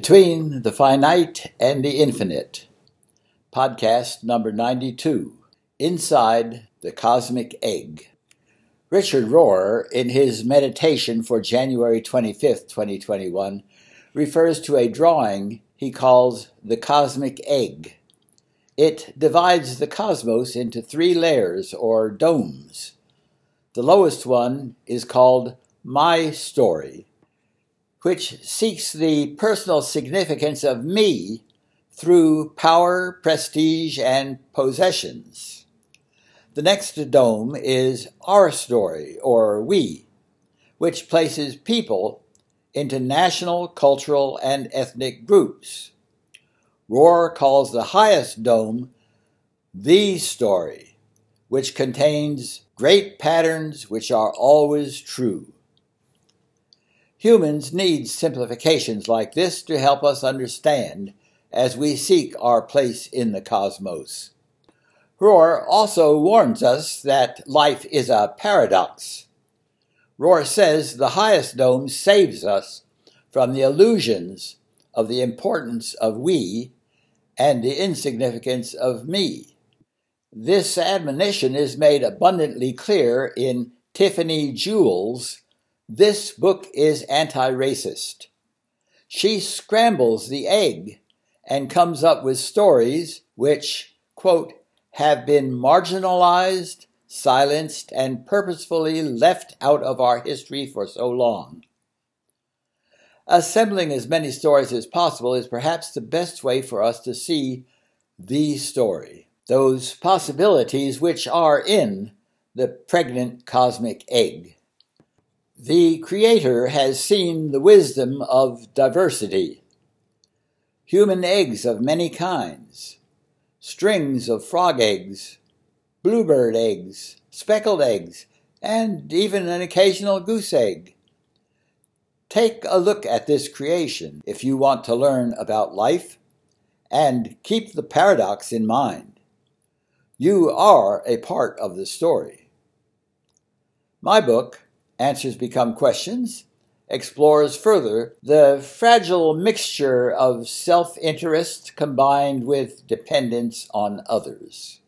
Between the Finite and the Infinite, podcast number 92 Inside the Cosmic Egg. Richard Rohr, in his meditation for January 25, 2021, refers to a drawing he calls the cosmic egg. It divides the cosmos into three layers or domes. The lowest one is called My Story which seeks the personal significance of me through power, prestige, and possessions. The next dome is our story, or we, which places people into national, cultural, and ethnic groups. Rohr calls the highest dome the story, which contains great patterns which are always true. Humans need simplifications like this to help us understand as we seek our place in the cosmos. Rohr also warns us that life is a paradox. Rohr says the highest dome saves us from the illusions of the importance of we and the insignificance of me. This admonition is made abundantly clear in Tiffany Jewell's This book is anti racist. She scrambles the egg and comes up with stories which, quote, have been marginalized, silenced, and purposefully left out of our history for so long. Assembling as many stories as possible is perhaps the best way for us to see the story, those possibilities which are in the pregnant cosmic egg. The Creator has seen the wisdom of diversity. Human eggs of many kinds, strings of frog eggs, bluebird eggs, speckled eggs, and even an occasional goose egg. Take a look at this creation if you want to learn about life and keep the paradox in mind. You are a part of the story. My book, Answers Become Questions explores further the fragile mixture of self interest combined with dependence on others.